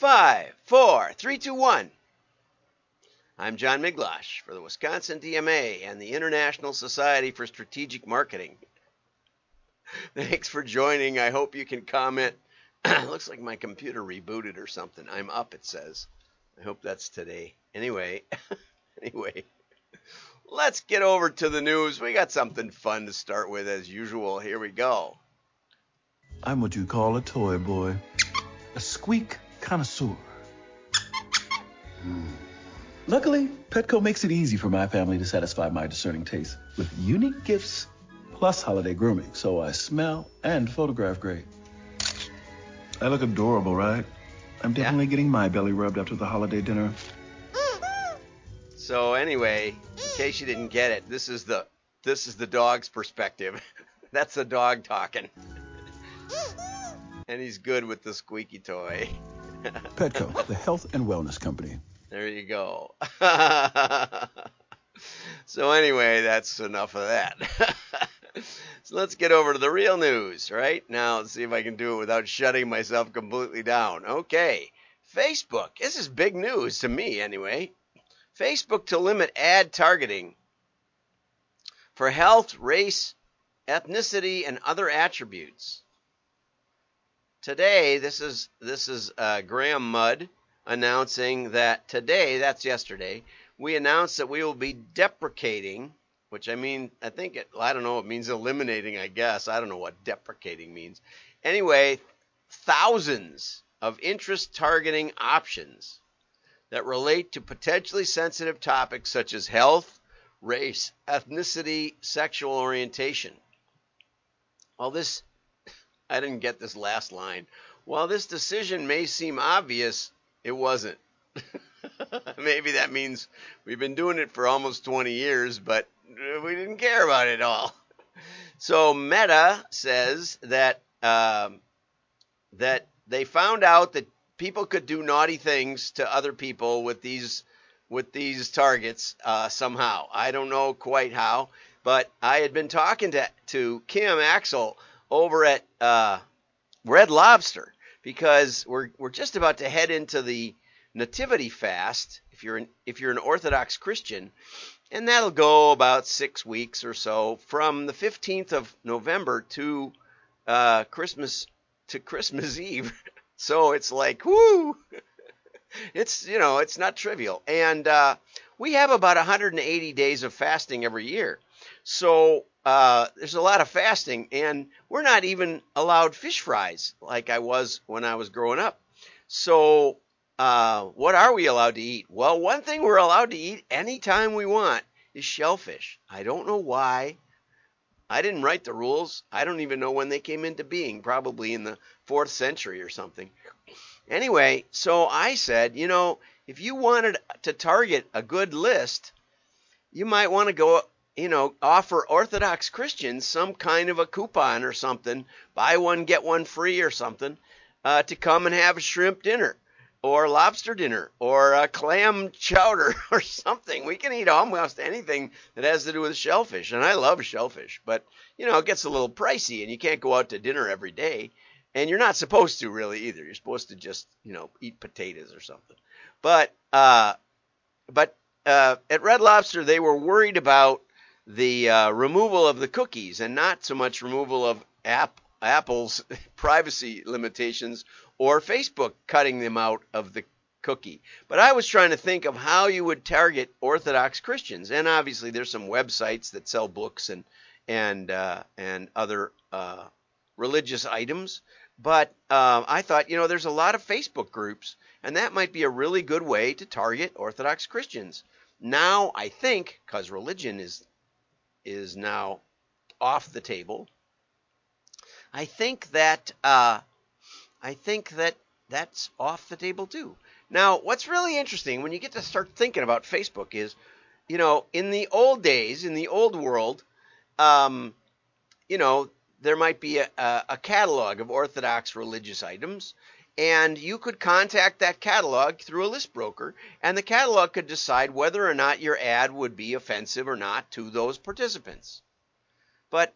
five, four, three, two, one. I'm John Miglautsch for the Wisconsin DMA and the International Society for Strategic Marketing. Thanks for joining. I hope you can comment. Looks like my computer rebooted or something. I'm up, it says. I hope that's today. Anyway, anyway, let's get over to the news. We got something fun to start with as usual. Here we go. I'm what you call a toy boy, a squeak connoisseur. Luckily, Petco makes it easy for my family to satisfy my discerning taste with unique gifts plus holiday grooming, so I smell and photograph great. I look adorable, right? I'm definitely getting my belly rubbed after the holiday dinner. So anyway, in case you didn't get it, this is the this is the dog's perspective. That's the dog talking. and he's good with the squeaky toy. Petco, the health and wellness company. There you go. so anyway, that's enough of that. so let's get over to the real news, right? Now, let's see if I can do it without shutting myself completely down. Okay. Facebook. This is big news to me anyway. Facebook to limit ad targeting for health, race, ethnicity, and other attributes. Today, this is this is uh, Graham Mudd announcing that today, that's yesterday, we announced that we will be deprecating, which I mean, I think it, I don't know, it means eliminating, I guess. I don't know what deprecating means. Anyway, thousands of interest targeting options that relate to potentially sensitive topics such as health, race, ethnicity, sexual orientation. Well, this, I didn't get this last line. While this decision may seem obvious, it wasn't. Maybe that means we've been doing it for almost 20 years, but we didn't care about it all. So Meta says that um, that they found out that people could do naughty things to other people with these with these targets uh, somehow. I don't know quite how, but I had been talking to to Kim Axel over at uh, Red Lobster because we're we're just about to head into the nativity fast if you're an if you're an orthodox christian and that'll go about six weeks or so from the 15th of november to uh, christmas to christmas eve. So it's like whoo! It's you know it's not trivial. And uh, we have about 180 days of fasting every year. So uh, there's a lot of fasting, and we're not even allowed fish fries like I was when I was growing up. So, uh, what are we allowed to eat? Well, one thing we're allowed to eat anytime we want is shellfish. I don't know why. I didn't write the rules. I don't even know when they came into being, probably in the fourth century or something. Anyway, so I said, you know, if you wanted to target a good list, you might want to go you know, offer Orthodox Christians some kind of a coupon or something, buy one, get one free or something, uh, to come and have a shrimp dinner or lobster dinner or a clam chowder or something. We can eat almost anything that has to do with shellfish. And I love shellfish, but, you know, it gets a little pricey and you can't go out to dinner every day. And you're not supposed to really either. You're supposed to just, you know, eat potatoes or something. But, uh, but, uh, at Red Lobster, they were worried about the uh, removal of the cookies and not so much removal of app, Apple's privacy limitations or Facebook cutting them out of the cookie. But I was trying to think of how you would target Orthodox Christians, and obviously there's some websites that sell books and and uh, and other uh, religious items. But um, I thought, you know, there's a lot of Facebook groups, and that might be a really good way to target Orthodox Christians. Now I think, because religion is is now off the table. I think that uh, I think that that's off the table too. Now, what's really interesting when you get to start thinking about Facebook is, you know, in the old days, in the old world, um, you know, there might be a, a catalog of Orthodox religious items, and you could contact that catalog through a list broker, and the catalog could decide whether or not your ad would be offensive or not to those participants. But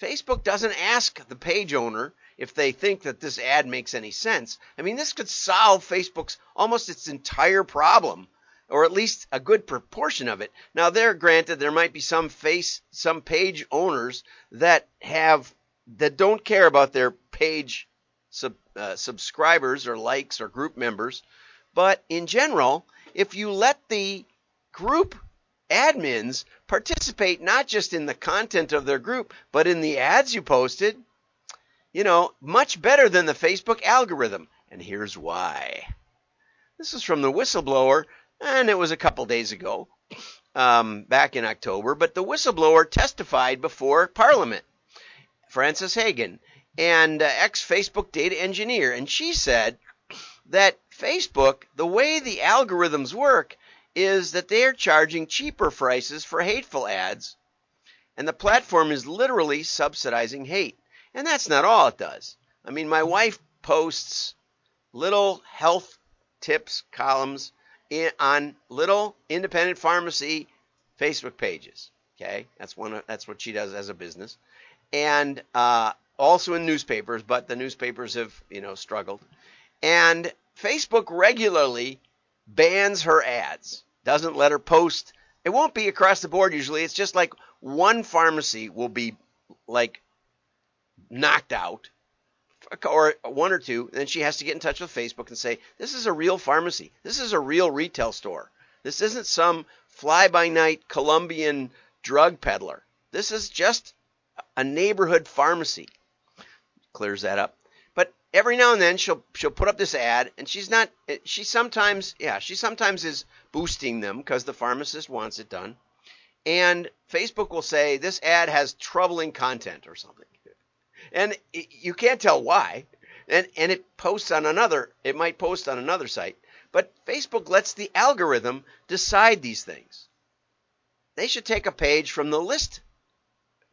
Facebook doesn't ask the page owner if they think that this ad makes any sense. I mean, this could solve Facebook's almost its entire problem, or at least a good proportion of it. Now, there, granted, there might be some face, some page owners that have that don't care about their page sub, uh, subscribers or likes or group members, but in general, if you let the group admins participate not just in the content of their group, but in the ads you posted, you know, much better than the Facebook algorithm. And here's why. This is from the whistleblower, and it was a couple days ago, um, back in October. But the whistleblower testified before Parliament, Frances Haugen, and uh, ex Facebook data engineer. And she said that Facebook, the way the algorithms work, is that they're charging cheaper prices for hateful ads, and the platform is literally subsidizing hate. And that's not all it does. I mean, my wife posts little health tips columns in, on little independent pharmacy Facebook pages. Okay, that's one. That's what she does as a business, and uh, also in newspapers. But the newspapers have, you know, struggled. And Facebook regularly bans her ads, doesn't let her post. It won't be across the board usually. It's just like one pharmacy will be like knocked out or one or two, then she has to get in touch with Facebook and say, This is a real pharmacy. This is a real retail store. This isn't some fly by night Colombian drug peddler. This is just a neighborhood pharmacy. Clears that up. But every now and then she'll she'll put up this ad and she's not she sometimes yeah, she sometimes is boosting them because the pharmacist wants it done. And Facebook will say this ad has troubling content or something and you can't tell why. And and it posts on another. It might post on another site, but Facebook lets the algorithm decide these things. They should take a page from the list,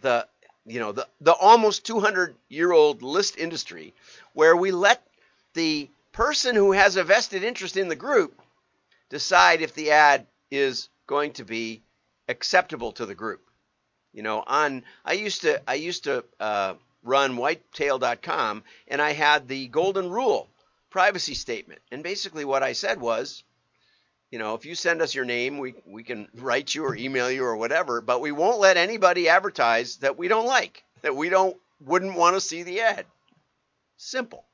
the you know the the almost 200 year old list industry, where we let the person who has a vested interest in the group decide if the ad is going to be acceptable to the group. You know, on I used to I used to uh, run whitetail.com, and I had the golden rule privacy statement. And basically, what I said was, you know, if you send us your name, we, we can write you or email you or whatever, but we won't let anybody advertise that we don't like, that we don't wouldn't want to see the ad. Simple,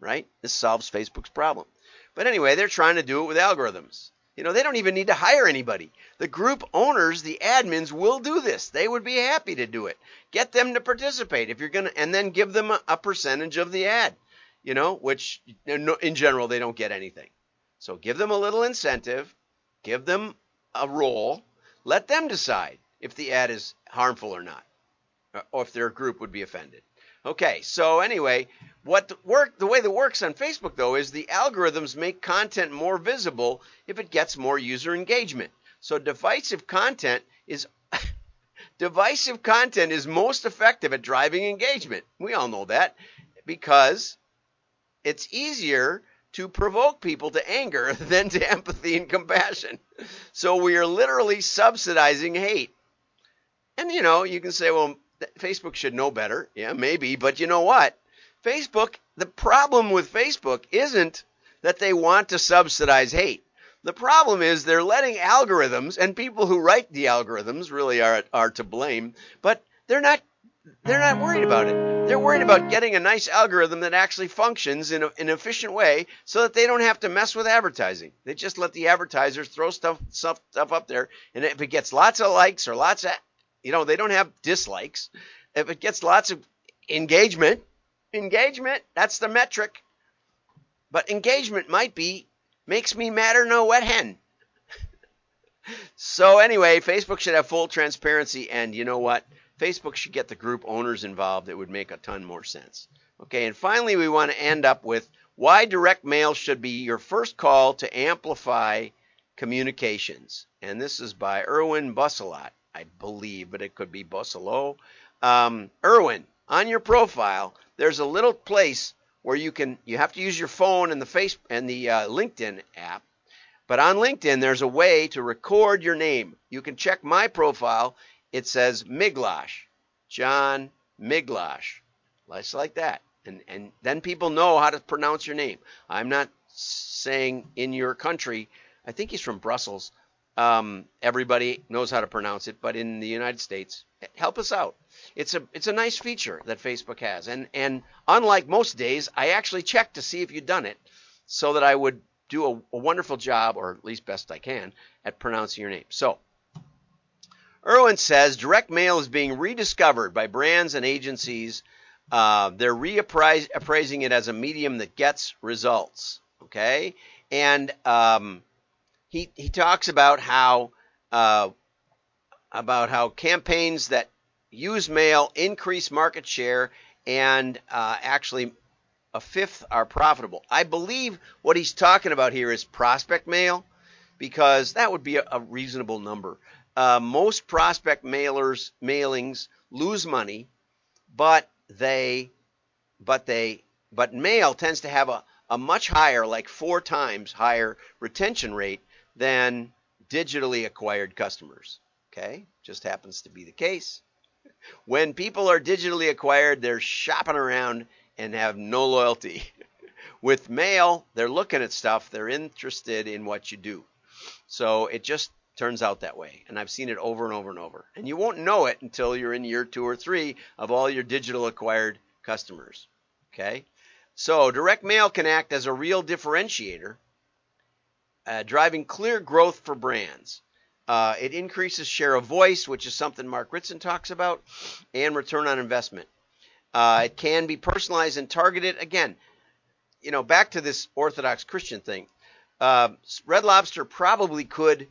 right? This solves Facebook's problem. But anyway, they're trying to do it with algorithms. You know, they don't even need to hire anybody. The group owners, the admins, will do this. They would be happy to do it. Get them to participate if you're going to, and then give them a, a, percentage of the ad, you know, which in general they don't get anything. So give them a little incentive, give them a role, let them decide if the ad is harmful or not, or if their group would be offended. Okay, so anyway, what the work the way that works on Facebook though is the algorithms make content more visible if it gets more user engagement. So divisive content is divisive content is most effective at driving engagement. We all know that because it's easier to provoke people to anger than to empathy and compassion. So we are literally subsidizing hate. And you know, you can say, well, Facebook should know better. Yeah, maybe. But you know what? Facebook, the problem with Facebook isn't that they want to subsidize hate. The problem is they're letting algorithms and people who write the algorithms really are are to blame, but they're not they're not worried about it. They're worried about getting a nice algorithm that actually functions in, a, in an efficient way so that they don't have to mess with advertising. They just let the advertisers throw stuff, stuff, stuff up there. And if it gets lots of likes or lots of you know, they don't have dislikes. If it gets lots of engagement, engagement, that's the metric. But engagement might be makes me madder no wet hen. so anyway, Facebook should have full transparency and you know what? Facebook should get the group owners involved. It would make a ton more sense. Okay, and finally we want to end up with why direct mail should be your first call to amplify communications. And this is by Erwin Busselot. I believe, but it could be Bossolo. Um, Erwin, on your profile, there's a little place where you can you have to use your phone and the face and the uh, LinkedIn app. But on LinkedIn, there's a way to record your name. You can check my profile. It says Miglautsch, John Miglautsch. just like that. and and then people know how to pronounce your name. I'm not saying in your country. I think he's from Brussels. Um, everybody knows how to pronounce it, but in the United States, help us out. It's a it's a nice feature that Facebook has, and and unlike most days, I actually check to see if you've done it, so that I would do a, a wonderful job, or at least best I can, at pronouncing your name. So. Erwin says direct mail is being rediscovered by brands and agencies. Uh, they're reappraising it as a medium that gets results. Okay, and um, he he talks about how uh, about how campaigns that use mail increase market share and uh, actually a fifth are profitable. I believe what he's talking about here is prospect mail because that would be a, a reasonable number. Uh, most prospect mailers mailings lose money, but they but they but mail tends to have a, a much higher, like four times higher retention rate than digitally acquired customers. Okay, just happens to be the case. When people are digitally acquired, they're shopping around and have no loyalty. With mail, they're looking at stuff, they're interested in what you do. So it just turns out that way. And I've seen it over and over and over. And you won't know it until you're in year two or three of all your digital acquired customers. Okay? So direct mail can act as a real differentiator uh, driving clear growth for brands. Uh, it increases share of voice, which is something Mark Ritson talks about, and return on investment. Uh, it can be personalized and targeted. Again, you know, back to this Orthodox Christian thing. Uh, Red Lobster probably could.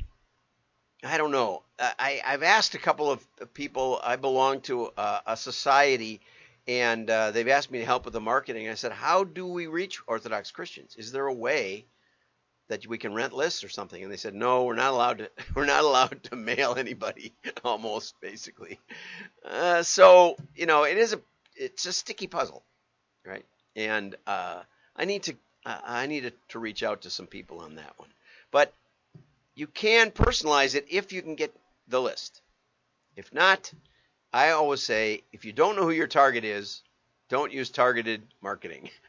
I don't know. I, have asked a couple of people. I belong to a, a society, and uh, they've asked me to help with the marketing. I said, "How do we reach Orthodox Christians? Is there a way that we can rent lists or something and they said no we're not allowed to we're not allowed to mail anybody almost basically uh, so you know it is a it's a sticky puzzle right and uh, i need to uh, i needed to reach out to some people on that one but you can personalize it if you can get the list if not i always say if you don't know who your target is don't use targeted marketing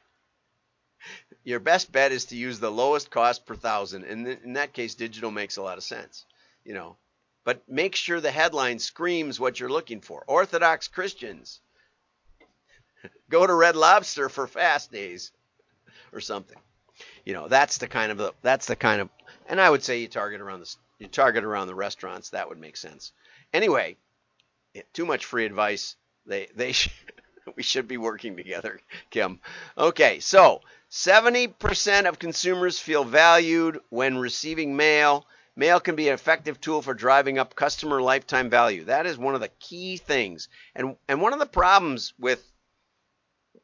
your best bet is to use the lowest cost per thousand. And in that case, digital makes a lot of sense, you know. But make sure the headline screams what you're looking for. Orthodox Christians go to Red Lobster for fast days or something. You know, that's the kind of the, that's the kind of and I would say you target around the you target around the restaurants. That would make sense. Anyway, eh, too much free advice. They they we should be working together, Kim. Okay, so 70% of consumers feel valued when receiving mail. Mail can be an effective tool for driving up customer lifetime value. That is one of the key things. And and one of the problems with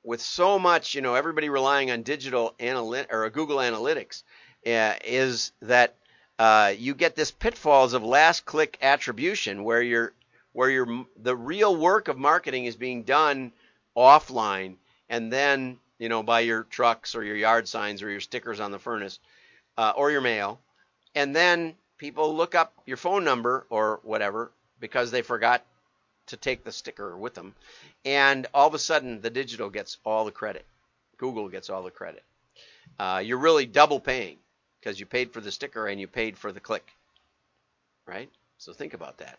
with so much, you know, everybody relying on digital analyt or Google Analytics uh, is that uh, you get this pitfalls of last click attribution where you're where you're the real work of marketing is being done offline and then you know, by your trucks or your yard signs or your stickers on the furnace uh, or your mail. And then people look up your phone number or whatever because they forgot to take the sticker with them. And all of a sudden, the digital gets all the credit. Google gets all the credit. Uh, you're really double paying because you paid for the sticker and you paid for the click. Right? So think about that.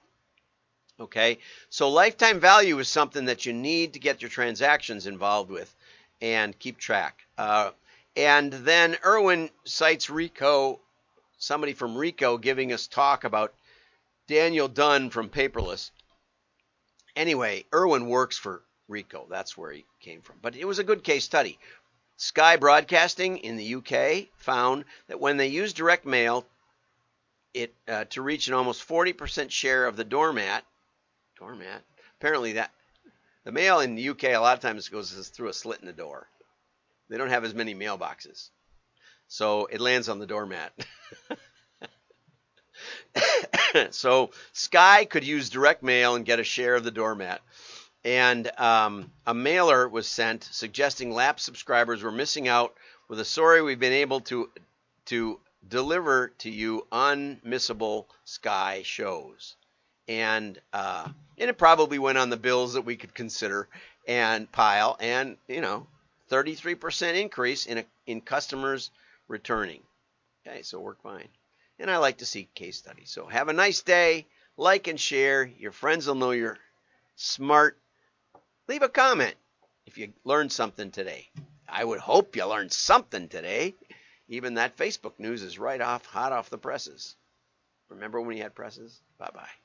Okay? So lifetime value is something that you need to get your transactions involved with and keep track. Uh, and then Erwin cites Ricoh, somebody from Ricoh, giving us talk about Daniel Dunn from Paperless. Anyway, Erwin works for Ricoh. That's where he came from. But it was a good case study. Sky Broadcasting in the UK found that when they used direct mail, it uh, to reach an almost 40% share of the doormat. Doormat. Apparently that the mail in the UK a lot of times goes through a slit in the door. They don't have as many mailboxes. So it lands on the doormat. so Sky could use direct mail and get a share of the doormat. And um, a mailer was sent suggesting lapsed subscribers were missing out with a sorry we've been able to to deliver to you unmissable Sky shows and uh, and it probably went on the bills that we could consider and pile, and you know, 33% increase in, a, in customers returning. Okay, so work fine. And I like to see case studies. So have a nice day. Like and share. Your friends will know you're smart. Leave a comment if you learned something today. I would hope you learned something today. Even that Facebook news is right off, hot off the presses. Remember when we had presses? Bye bye.